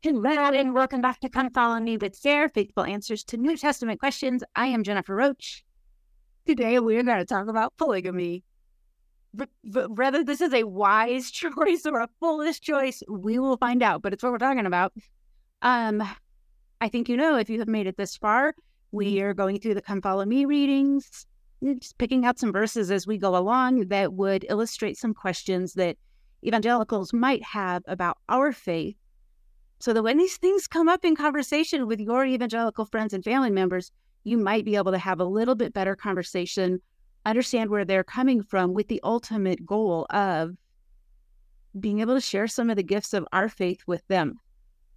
Hello and welcome back to Come Follow Me with Fair, Faithful Answers to New Testament Questions. I am Jennifer Roach. Today we're going to talk about polygamy. But, but whether this is a wise choice or a foolish choice, we will find out, but it's what we're talking about. Um, I think you know if you have made it this far, we are going through the Come Follow Me readings, just picking out some verses as we go along that would illustrate some questions that evangelicals might have about our faith so that when these things come up in conversation with your evangelical friends and family members, you might be able to have a little bit better conversation, understand where they're coming from with the ultimate goal of being able to share some of the gifts of our faith with them.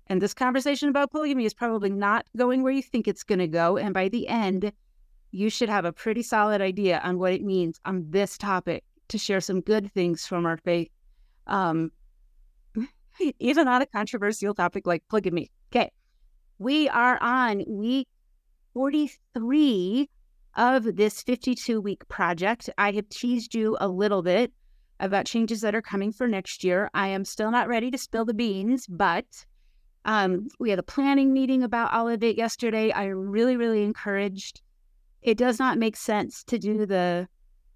And this conversation about polygamy is probably not going where you think it's going to go. And by the end, you should have a pretty solid idea on what it means on this topic to share some good things from our faith. Um, even on a controversial topic like polygamy. Okay. We are on week 43 of this 52 week project. I have teased you a little bit about changes that are coming for next year. I am still not ready to spill the beans, but um, we had a planning meeting about all of it yesterday. I really, really encouraged. It does not make sense to do the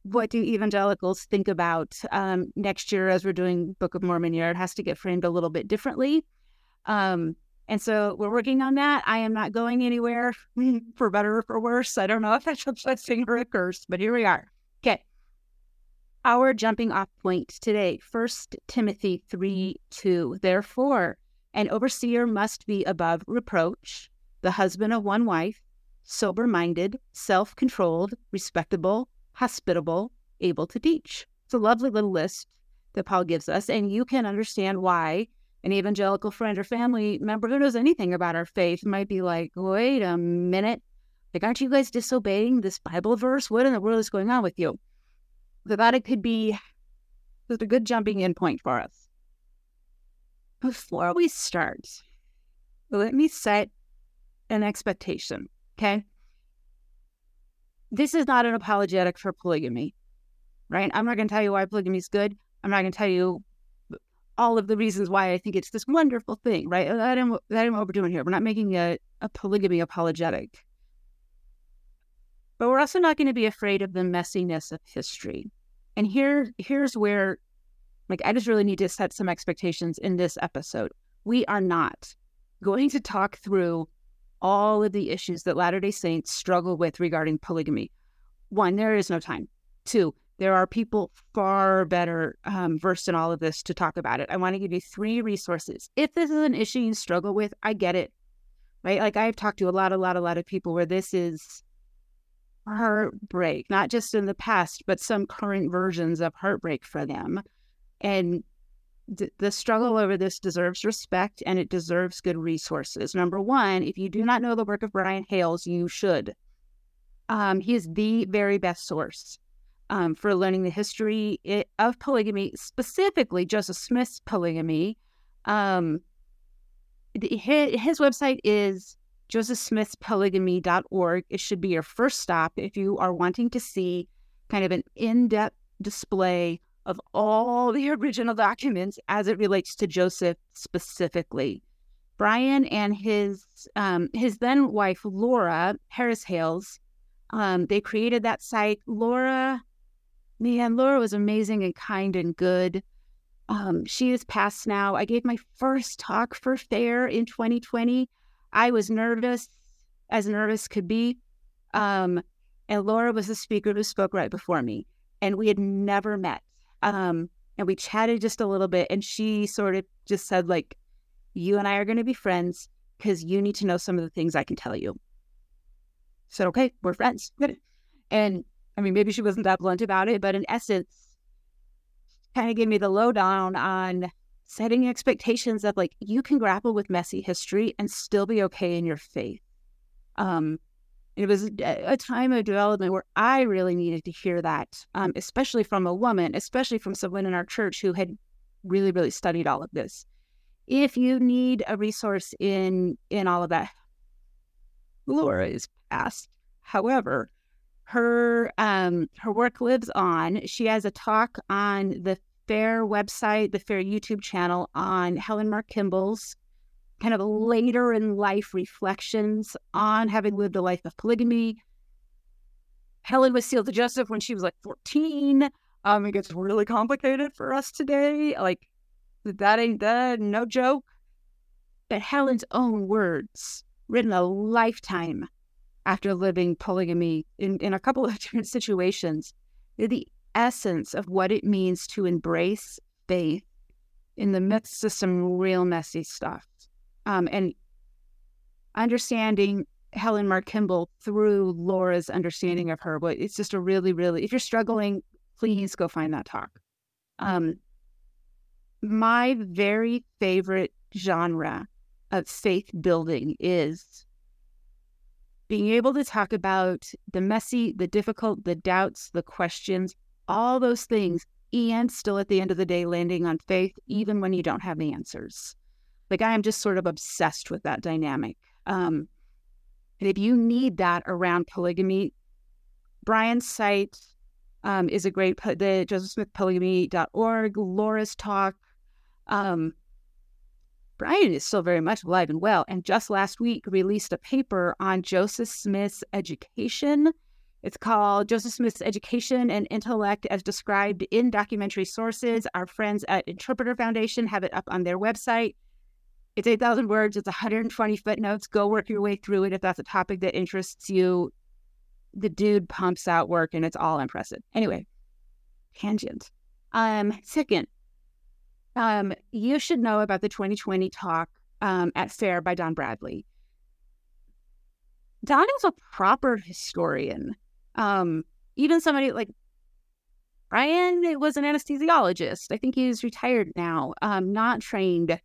what do evangelicals think about um, next year as we're doing Book of Mormon year? It has to get framed a little bit differently. Um, and so we're working on that. I am not going anywhere for better or for worse. I don't know if that's a blessing or a curse, but here we are. Okay. Our jumping off point today, First Timothy 3 2. Therefore, an overseer must be above reproach, the husband of one wife, sober minded, self controlled, respectable, hospitable, able to teach. It's a lovely little list that Paul gives us, and you can understand why an evangelical friend or family member who knows anything about our faith might be like, wait a minute, like, aren't you guys disobeying this Bible verse? What in the world is going on with you? So that it could be just a good jumping in point for us. Before we start, let me set an expectation, okay? This is not an apologetic for polygamy, right? I'm not going to tell you why polygamy is good. I'm not going to tell you all of the reasons why I think it's this wonderful thing, right? That ain't, that ain't what we're doing here. We're not making a, a polygamy apologetic. But we're also not going to be afraid of the messiness of history. And here, here's where, like, I just really need to set some expectations in this episode. We are not going to talk through all of the issues that Latter day Saints struggle with regarding polygamy. One, there is no time. Two, there are people far better um, versed in all of this to talk about it. I want to give you three resources. If this is an issue you struggle with, I get it. Right? Like I've talked to a lot, a lot, a lot of people where this is heartbreak, not just in the past, but some current versions of heartbreak for them. And the struggle over this deserves respect and it deserves good resources. Number one, if you do not know the work of Brian Hales, you should. Um, he is the very best source um, for learning the history of polygamy, specifically Joseph Smith's polygamy. Um, his, his website is josephsmithspolygamy.org. It should be your first stop if you are wanting to see kind of an in depth display of all the original documents as it relates to Joseph specifically. Brian and his um, his then wife Laura Harris Hales, um, they created that site. Laura, man, Laura was amazing and kind and good. Um, she is passed now. I gave my first talk for Fair in 2020. I was nervous, as nervous could be. Um, and Laura was the speaker who spoke right before me, and we had never met. Um, and we chatted just a little bit, and she sort of just said, like, you and I are going to be friends because you need to know some of the things I can tell you. Said, okay, we're friends. And I mean, maybe she wasn't that blunt about it, but in essence, kind of gave me the lowdown on setting expectations of like you can grapple with messy history and still be okay in your faith. Um, it was a time of development where I really needed to hear that, um, especially from a woman, especially from someone in our church who had really, really studied all of this. If you need a resource in in all of that, Laura is past. However, her um, her work lives on. She has a talk on the Fair website, the Fair YouTube channel on Helen Mar Kimball's kind of later in life reflections on having lived a life of polygamy. Helen was sealed to Joseph when she was like 14. Um, it gets really complicated for us today. Like, that ain't that, no joke. But Helen's own words, written a lifetime after living polygamy in, in a couple of different situations, the essence of what it means to embrace faith in the midst of some real messy stuff. Um, and understanding Helen Mar Kimball through Laura's understanding of her, but it's just a really, really, if you're struggling, please go find that talk. Um, my very favorite genre of faith building is being able to talk about the messy, the difficult, the doubts, the questions, all those things, and still at the end of the day, landing on faith, even when you don't have the answers. Like I am just sort of obsessed with that dynamic. Um, and if you need that around polygamy, Brian's site um, is a great, the josephsmithpolygamy.org, Laura's talk. Um, Brian is still very much alive and well, and just last week released a paper on Joseph Smith's education. It's called Joseph Smith's Education and Intellect as Described in Documentary Sources. Our friends at Interpreter Foundation have it up on their website. It's 8,000 words, it's 120 footnotes. Go work your way through it if that's a topic that interests you. The dude pumps out work and it's all impressive. Anyway, tangent. Um, second, um, you should know about the 2020 talk um, at FAIR by Don Bradley. Don is a proper historian. Um, even somebody like Brian was an anesthesiologist. I think he's retired now, um, not trained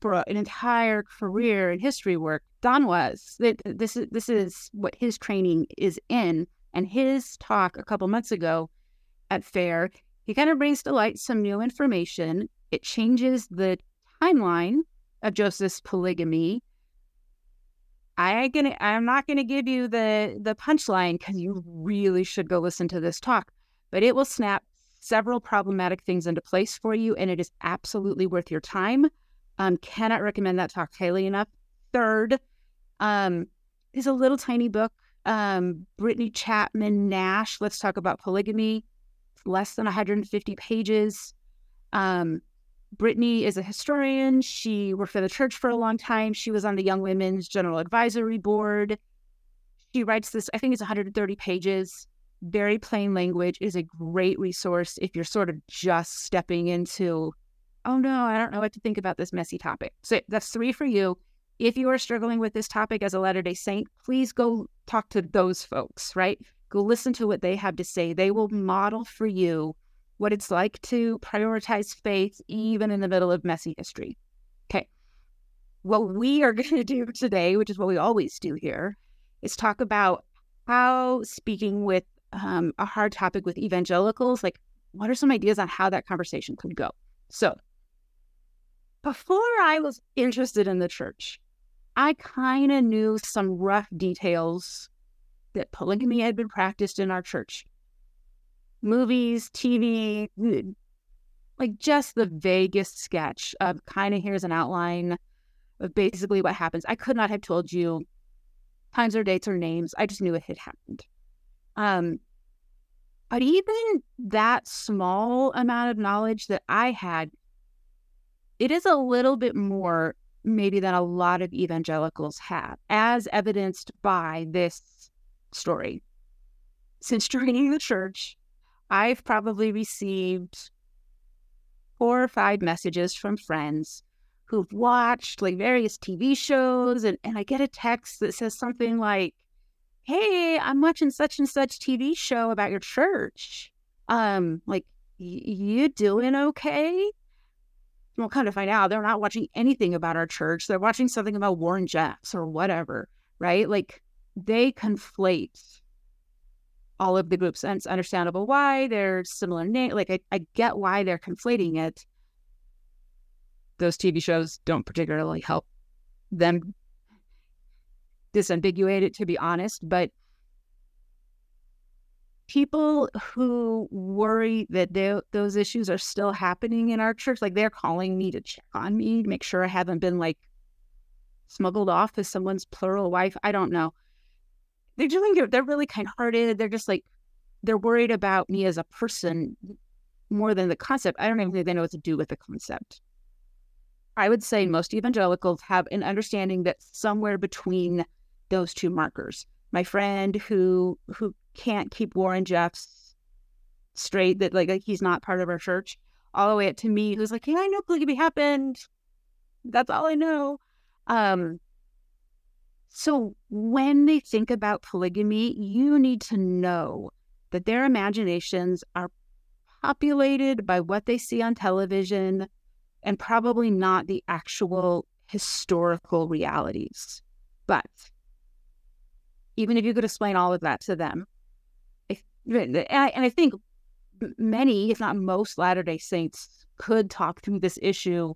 for an entire career in history work. Don was. This is this is what his training is in. And his talk a couple months ago at FAIR, he kind of brings to light some new information it changes the timeline of Joseph's polygamy. I gonna I'm not gonna give you the the punchline because you really should go listen to this talk, but it will snap several problematic things into place for you, and it is absolutely worth your time. Um, cannot recommend that talk highly enough. Third, um, is a little tiny book. Um, Brittany Chapman Nash. Let's talk about polygamy. Less than 150 pages. Um, Brittany is a historian. She worked for the church for a long time. She was on the Young Women's General Advisory Board. She writes this, I think it's 130 pages, very plain language, is a great resource if you're sort of just stepping into, oh no, I don't know what to think about this messy topic. So that's three for you. If you are struggling with this topic as a Latter day Saint, please go talk to those folks, right? Go listen to what they have to say. They will model for you what it's like to prioritize faith even in the middle of messy history. Okay. What we are going to do today, which is what we always do here, is talk about how speaking with um, a hard topic with evangelicals, like what are some ideas on how that conversation could go? So, before I was interested in the church, I kind of knew some rough details that polygamy had been practiced in our church movies, TV, like just the vaguest sketch of kind of here's an outline of basically what happens. I could not have told you times or dates or names. I just knew it had happened. Um, but even that small amount of knowledge that I had, it is a little bit more maybe than a lot of evangelicals have, as evidenced by this story. Since joining the church, I've probably received four or five messages from friends who've watched like various TV shows and, and I get a text that says something like, Hey, I'm watching such and such TV show about your church. Um, like, you doing okay? We'll kind of find out they're not watching anything about our church. They're watching something about Warren Jeffs or whatever, right? Like they conflate all of the groups. And it's understandable why they're similar name. Like I, I get why they're conflating it. Those TV shows don't particularly help them disambiguate it, to be honest. But people who worry that those issues are still happening in our church, like they're calling me to check on me, to make sure I haven't been like smuggled off as someone's plural wife. I don't know. They're doing it. they're really kind hearted. They're just like they're worried about me as a person more than the concept. I don't even think they know what to do with the concept. I would say most evangelicals have an understanding that somewhere between those two markers. My friend who who can't keep Warren Jeffs straight that like, like he's not part of our church, all the way up to me who's like, Yeah, I know polygamy happened. That's all I know. Um so when they think about polygamy, you need to know that their imaginations are populated by what they see on television and probably not the actual historical realities. But even if you could explain all of that to them, if, and, I, and I think many, if not most, Latter day Saints could talk through this issue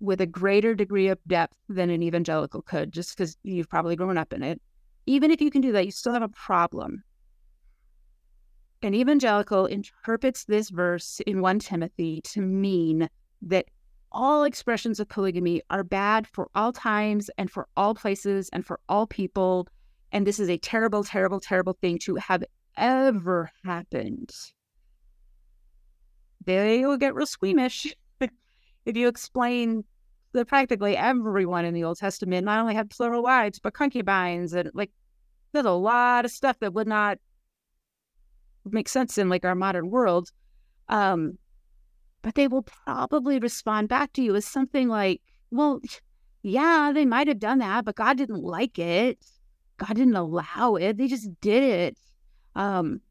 with a greater degree of depth than an evangelical could, just because you've probably grown up in it. Even if you can do that, you still have a problem an evangelical interprets this verse in 1 Timothy to mean that all expressions of polygamy are bad for all times and for all places and for all people. And this is a terrible, terrible, terrible thing to have ever happened. They will get real squeamish if you explain that practically everyone in the Old Testament not only had plural wives, but concubines. And like, there's a lot of stuff that would not make sense in like our modern world. Um, but they will probably respond back to you as something like, well, yeah, they might have done that, but God didn't like it. God didn't allow it. They just did it. Um,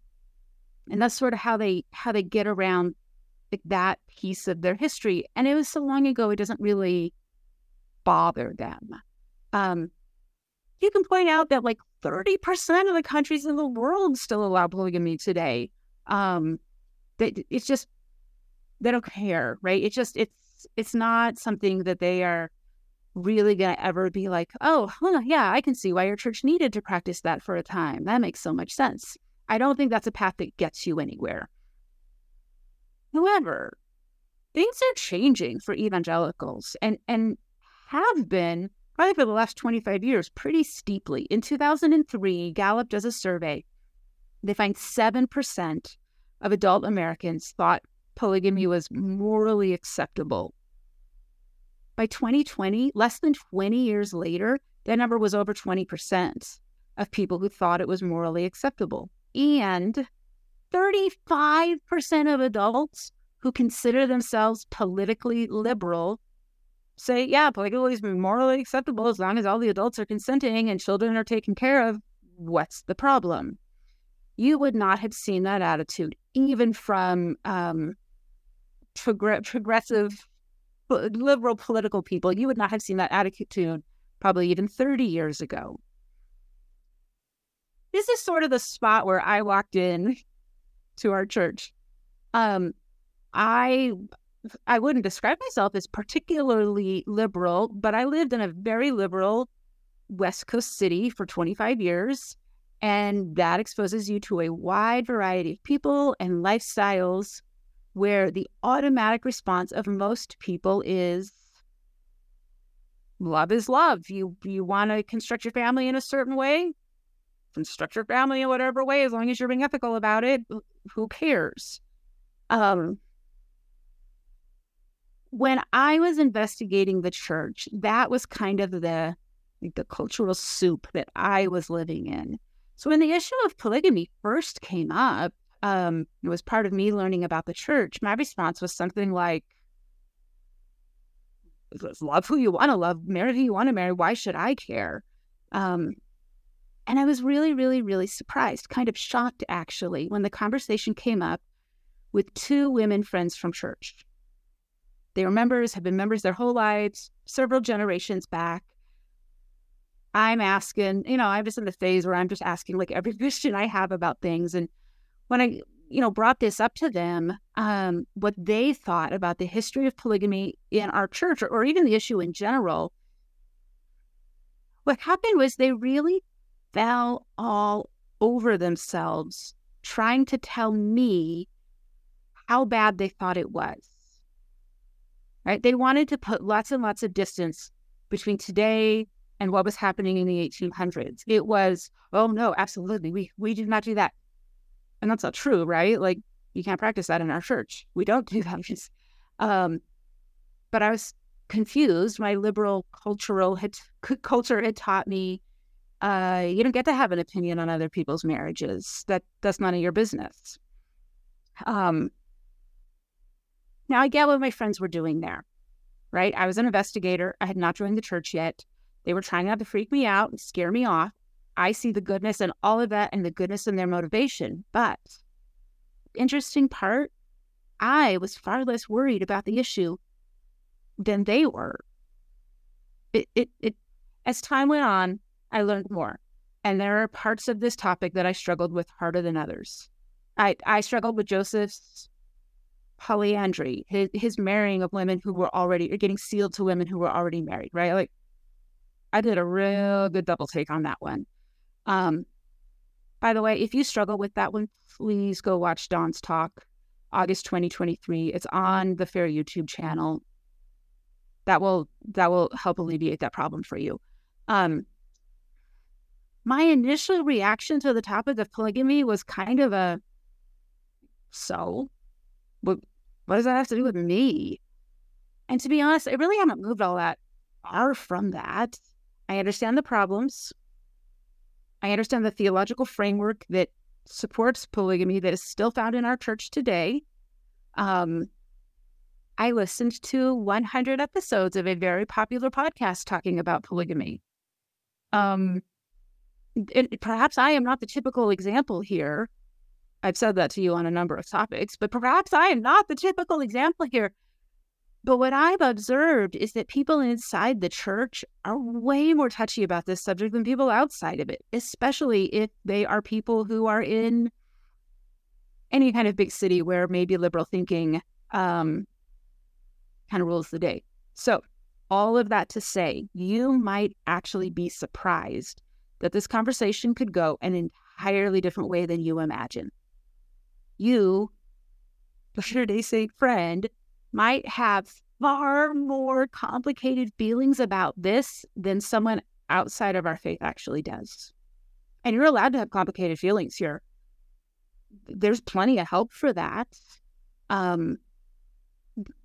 and that's sort of how they how they get around that piece of their history. And it was so long ago, it doesn't really bother them. Um, you can point out that like 30% of the countries in the world still allow polygamy today. Um, they, it's just, they don't care, right? It's just, it's, it's not something that they are really going to ever be like, oh, well, yeah, I can see why your church needed to practice that for a time. That makes so much sense. I don't think that's a path that gets you anywhere. However, things are changing for evangelicals and, and have been probably for the last 25 years, pretty steeply. In 2003, Gallup does a survey. They find 7% of adult Americans thought polygamy was morally acceptable. By 2020, less than 20 years later, that number was over 20% of people who thought it was morally acceptable. And 35% of adults who consider themselves politically liberal say, yeah, polygamy is morally acceptable as long as all the adults are consenting and children are taken care of. What's the problem? You would not have seen that attitude even from um, progr- progressive, liberal political people. You would not have seen that attitude probably even 30 years ago. This is sort of the spot where I walked in to our church. Um, I I wouldn't describe myself as particularly liberal, but I lived in a very liberal West Coast city for 25 years. And that exposes you to a wide variety of people and lifestyles where the automatic response of most people is love is love. You you want to construct your family in a certain way, construct your family in whatever way, as long as you're being ethical about it. Who cares? Um, when I was investigating the church, that was kind of the the cultural soup that I was living in. So when the issue of polygamy first came up, um, it was part of me learning about the church. My response was something like, "Love who you want to love, marry who you want to marry. Why should I care?" Um, and I was really, really, really surprised, kind of shocked actually, when the conversation came up with two women friends from church. They were members, have been members their whole lives, several generations back. I'm asking, you know, I'm just in the phase where I'm just asking like every question I have about things. And when I, you know, brought this up to them, um, what they thought about the history of polygamy in our church or, or even the issue in general, what happened was they really fell all over themselves trying to tell me how bad they thought it was right? They wanted to put lots and lots of distance between today and what was happening in the 1800s. It was, oh no, absolutely, we we do not do that, and that's not true, right? Like you can't practice that in our church. We don't do that. Um, but I was confused. My liberal cultural had, culture had taught me uh, you don't get to have an opinion on other people's marriages. That that's none of your business. Um, now I get what my friends were doing there, right? I was an investigator. I had not joined the church yet. They were trying not to freak me out and scare me off. I see the goodness in all of that and the goodness in their motivation. But interesting part, I was far less worried about the issue than they were. It, it, it, as time went on, I learned more. And there are parts of this topic that I struggled with harder than others. I, I struggled with Joseph's polyandry, his, his marrying of women who were already or getting sealed to women who were already married, right? Like I did a real good double take on that one. Um, by the way, if you struggle with that one, please go watch Don's talk, August 2023. It's on the Fair YouTube channel. That will that will help alleviate that problem for you. Um, my initial reaction to the topic of polygamy was kind of a so what what does that have to do with me? And to be honest, I really haven't moved all that far from that. I understand the problems. I understand the theological framework that supports polygamy that is still found in our church today. Um, I listened to 100 episodes of a very popular podcast talking about polygamy. Um, it, perhaps I am not the typical example here. I've said that to you on a number of topics, but perhaps I am not the typical example here. But what I've observed is that people inside the church are way more touchy about this subject than people outside of it, especially if they are people who are in any kind of big city where maybe liberal thinking um, kind of rules the day. So, all of that to say, you might actually be surprised that this conversation could go an entirely different way than you imagine. You, the day say friend, might have far more complicated feelings about this than someone outside of our faith actually does. And you're allowed to have complicated feelings here. There's plenty of help for that. Um,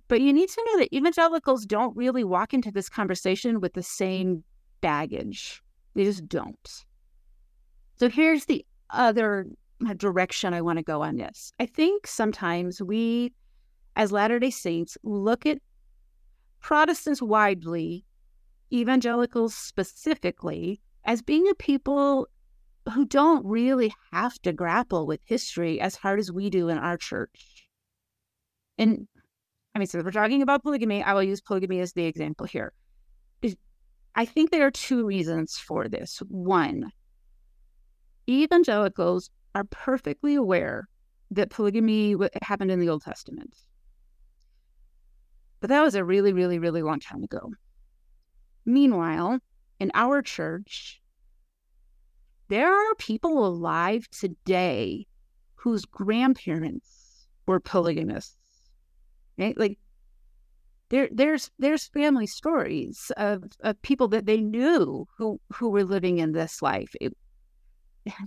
but you need to know that evangelicals don't really walk into this conversation with the same baggage. They just don't. So here's the other direction I want to go on this. I think sometimes we, as Latter day Saints, look at Protestants widely, evangelicals specifically, as being a people who don't really have to grapple with history as hard as we do in our church. And I mean, so we're talking about polygamy, I will use polygamy as the example here. I think there are two reasons for this. One, evangelicals are perfectly aware that polygamy happened in the Old Testament. But that was a really, really, really long time ago. Meanwhile, in our church, there are people alive today whose grandparents were polygamists. Right? Like there there's there's family stories of, of people that they knew who who were living in this life. It,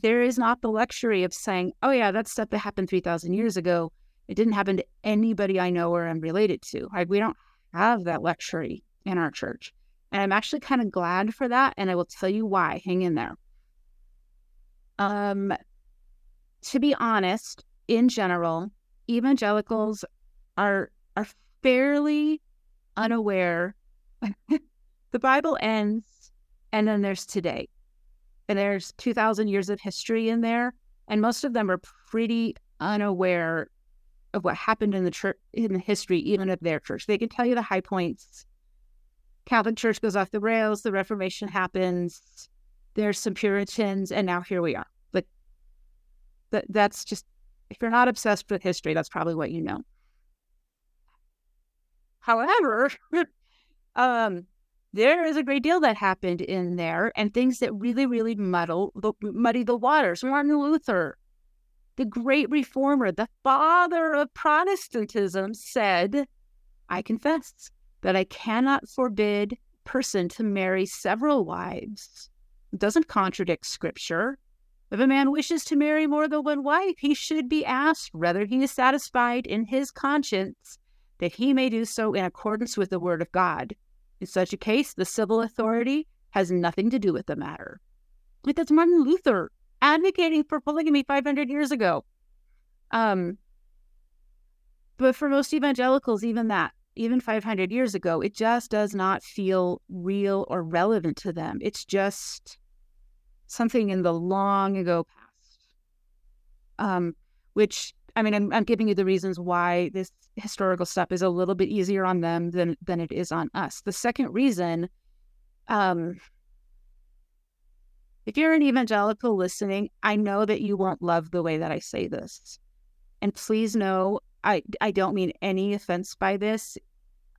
there is not the luxury of saying, "Oh yeah, that's stuff that happened three thousand years ago. It didn't happen to anybody I know or I'm related to." We don't have that luxury in our church, and I'm actually kind of glad for that. And I will tell you why. Hang in there. Um, to be honest, in general, evangelicals are are fairly unaware. the Bible ends, and then there's today. And there's 2,000 years of history in there. And most of them are pretty unaware of what happened in the church, in the history, even of their church. They can tell you the high points. Catholic Church goes off the rails, the Reformation happens, there's some Puritans, and now here we are. But that, that's just, if you're not obsessed with history, that's probably what you know. However, um, there is a great deal that happened in there and things that really, really muddle muddy the waters. Martin Luther, the great reformer, the father of Protestantism, said, I confess that I cannot forbid a person to marry several wives. It doesn't contradict scripture. If a man wishes to marry more than one wife, he should be asked whether he is satisfied in his conscience that he may do so in accordance with the word of God. In such a case, the civil authority has nothing to do with the matter. Like that's Martin Luther advocating for polygamy 500 years ago. Um, but for most evangelicals, even that, even 500 years ago, it just does not feel real or relevant to them. It's just something in the long ago past. Um, which I mean, I'm, I'm giving you the reasons why this historical stuff is a little bit easier on them than than it is on us. The second reason, um, if you're an evangelical listening, I know that you won't love the way that I say this. And please know, I, I don't mean any offense by this.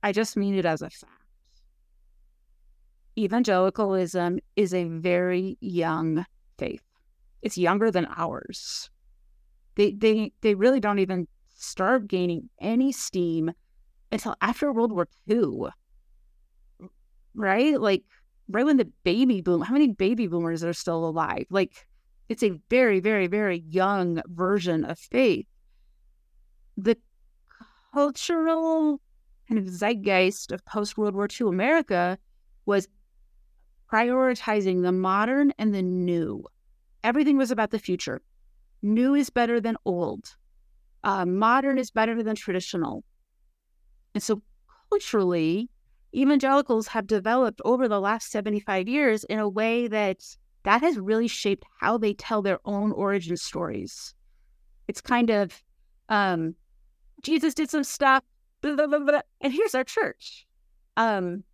I just mean it as a fact. Evangelicalism is a very young faith. It's younger than ours. They, they, they really don't even start gaining any steam until after World War II. Right? Like right when the baby boom, how many baby boomers are still alive? Like it's a very, very, very young version of faith. The cultural kind of zeitgeist of post World War II America was prioritizing the modern and the new. Everything was about the future. New is better than old. Uh, modern is better than traditional. And so culturally, evangelicals have developed over the last 75 years in a way that that has really shaped how they tell their own origin stories. It's kind of um, Jesus did some stuff, blah, blah, blah, and here's our church. Um,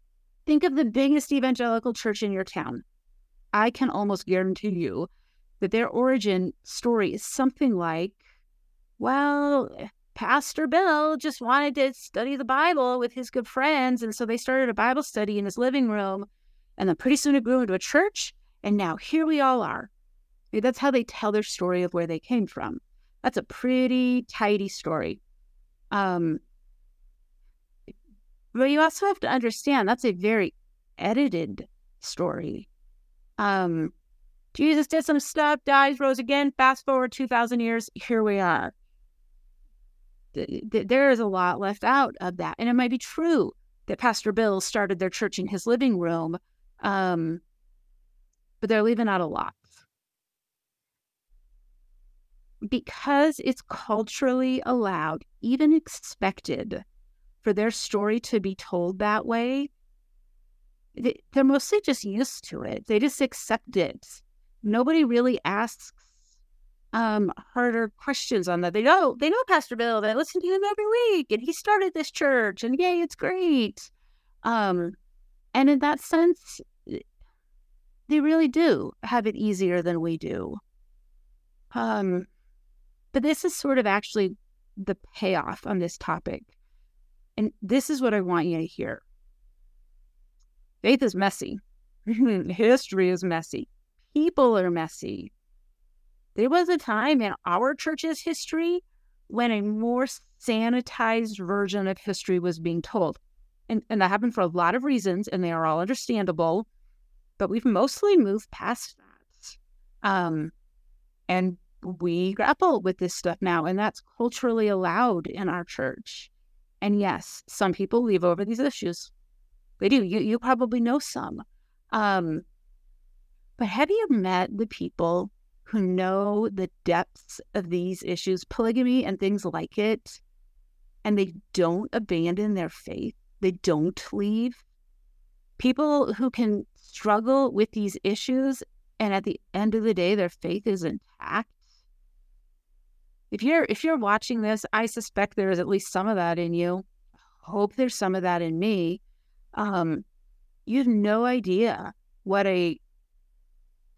think of the biggest evangelical church in your town. I can almost guarantee you that their origin story is something like, well, Pastor Bill just wanted to study the Bible with his good friends. And so they started a Bible study in his living room. And then pretty soon it grew into a church. And now here we all are. That's how they tell their story of where they came from. That's a pretty tidy story. Um, but you also have to understand that's a very edited story. Um, Jesus did some stuff, dies, rose again. Fast forward 2,000 years, here we are th- th- there is a lot left out of that. And it might be true that Pastor Bill started their church in his living room, um, but they're leaving out a lot. Because it's culturally allowed, even expected, for their story to be told that way, they're mostly just used to it. They just accept it. Nobody really asks um harder questions on that. They know they know Pastor Bill. They listen to him every week, and he started this church, and yay, it's great. Um, and in that sense, they really do have it easier than we do. Um, but this is sort of actually the payoff on this topic, and this is what I want you to hear. Faith is messy. History is messy. People are messy there was a time in our church's history when a more sanitized version of history was being told. And, and that happened for a lot of reasons, and they are all understandable. But we've mostly moved past that. Um, and we grapple with this stuff now, and that's culturally allowed in our church. And yes, some people leave over these issues. They do. You, you probably know some. Um, but have you met the people who know the depths of these issues, polygamy and things like it, and they don't abandon their faith, they don't leave. People who can struggle with these issues and at the end of the day their faith is intact. If you're if you're watching this, I suspect there is at least some of that in you. Hope there's some of that in me. Um, you have no idea what a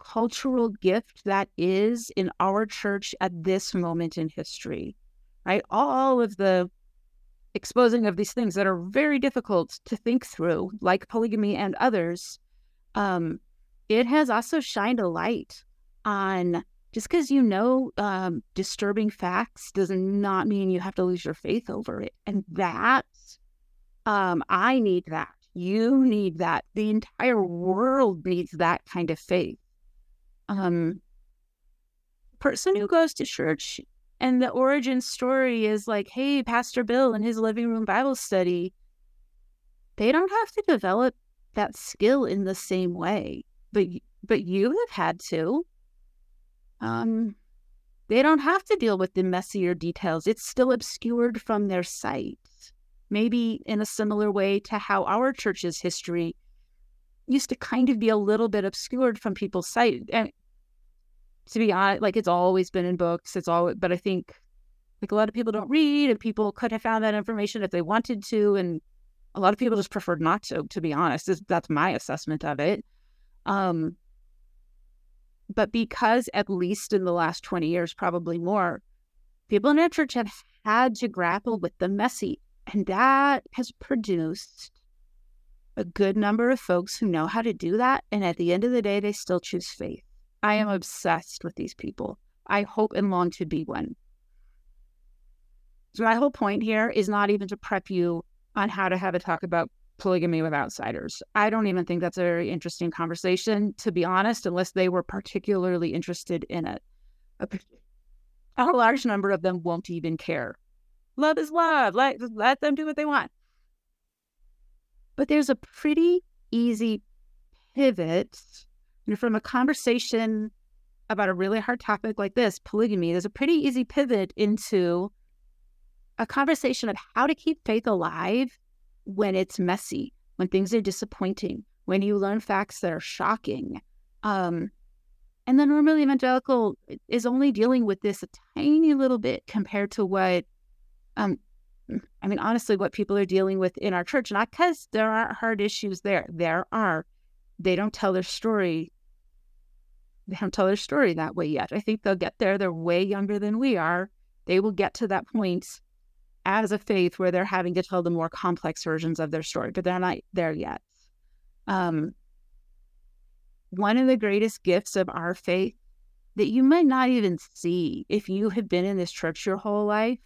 cultural gift that is in our church at this moment in history, right? All of the exposing of these things that are very difficult to think through, like polygamy and others, um, it has also shined a light on just because you know um, disturbing facts does not mean you have to lose your faith over it. And that, um, I need that You need that. The entire world needs that kind of faith. Um, person who goes to church and the origin story is like, hey, Pastor Bill in his living room Bible study, they don't have to develop that skill in the same way, but but you have had to. Um, they don't have to deal with the messier details. It's still obscured from their sight. Maybe in a similar way to how our church's history used to kind of be a little bit obscured from people's sight. And to be honest, like it's always been in books. It's all, but I think like a lot of people don't read, and people could have found that information if they wanted to, and a lot of people just preferred not to. To be honest, that's my assessment of it. Um, but because at least in the last twenty years, probably more, people in our church have had to grapple with the messy, and that has produced a good number of folks who know how to do that. And at the end of the day, they still choose faith. I am obsessed with these people. I hope and long to be one. So, my whole point here is not even to prep you on how to have a talk about polygamy with outsiders. I don't even think that's a very interesting conversation, to be honest, unless they were particularly interested in it. A, a large number of them won't even care. Love is love. Let, let them do what they want. But there's a pretty easy pivot know, from a conversation about a really hard topic like this, polygamy, there's a pretty easy pivot into a conversation of how to keep faith alive when it's messy, when things are disappointing, when you learn facts that are shocking. Um, and the normal evangelical is only dealing with this a tiny little bit compared to what, um, I mean, honestly, what people are dealing with in our church. Not because there aren't hard issues there, there are, they don't tell their story. They don't tell their story that way yet. I think they'll get there. They're way younger than we are. They will get to that point as a faith where they're having to tell the more complex versions of their story, but they're not there yet. Um, one of the greatest gifts of our faith that you might not even see if you have been in this church your whole life,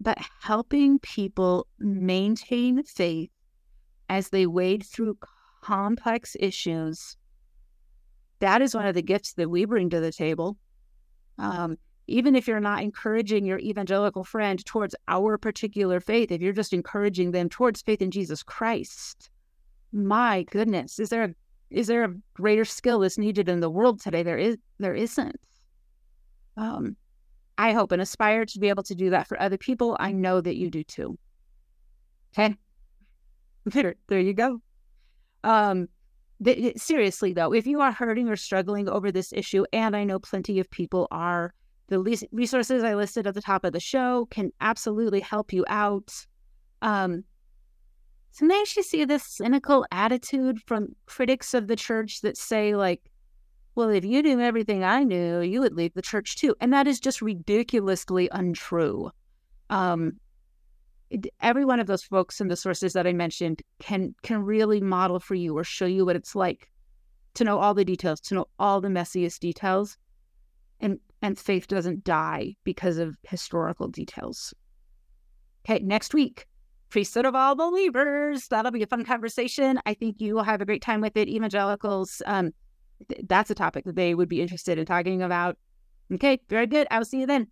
but helping people maintain faith as they wade through complex issues, that is one of the gifts that we bring to the table. Um, even if you're not encouraging your evangelical friend towards our particular faith, if you're just encouraging them towards faith in Jesus Christ, my goodness, is there a is there a greater skill that's needed in the world today? There is there isn't. Um, I hope and aspire to be able to do that for other people. I know that you do too. Okay. There, there you go. Um, th- seriously, though, if you are hurting or struggling over this issue, and I know plenty of people are, the le- resources I listed at the top of the show can absolutely help you out. Um, sometimes you see this cynical attitude from critics of the church that say, like, well, if you knew everything I knew, you would leave the church too. And that is just ridiculously untrue. Um, every one of those folks and the sources that I mentioned can can really model for you or show you what it's like to know all the details, to know all the messiest details. And and faith doesn't die because of historical details. Okay, next week, priesthood of all believers. That'll be a fun conversation. I think you will have a great time with it. Evangelicals, um, th- that's a topic that they would be interested in talking about. Okay, very good. I'll see you then.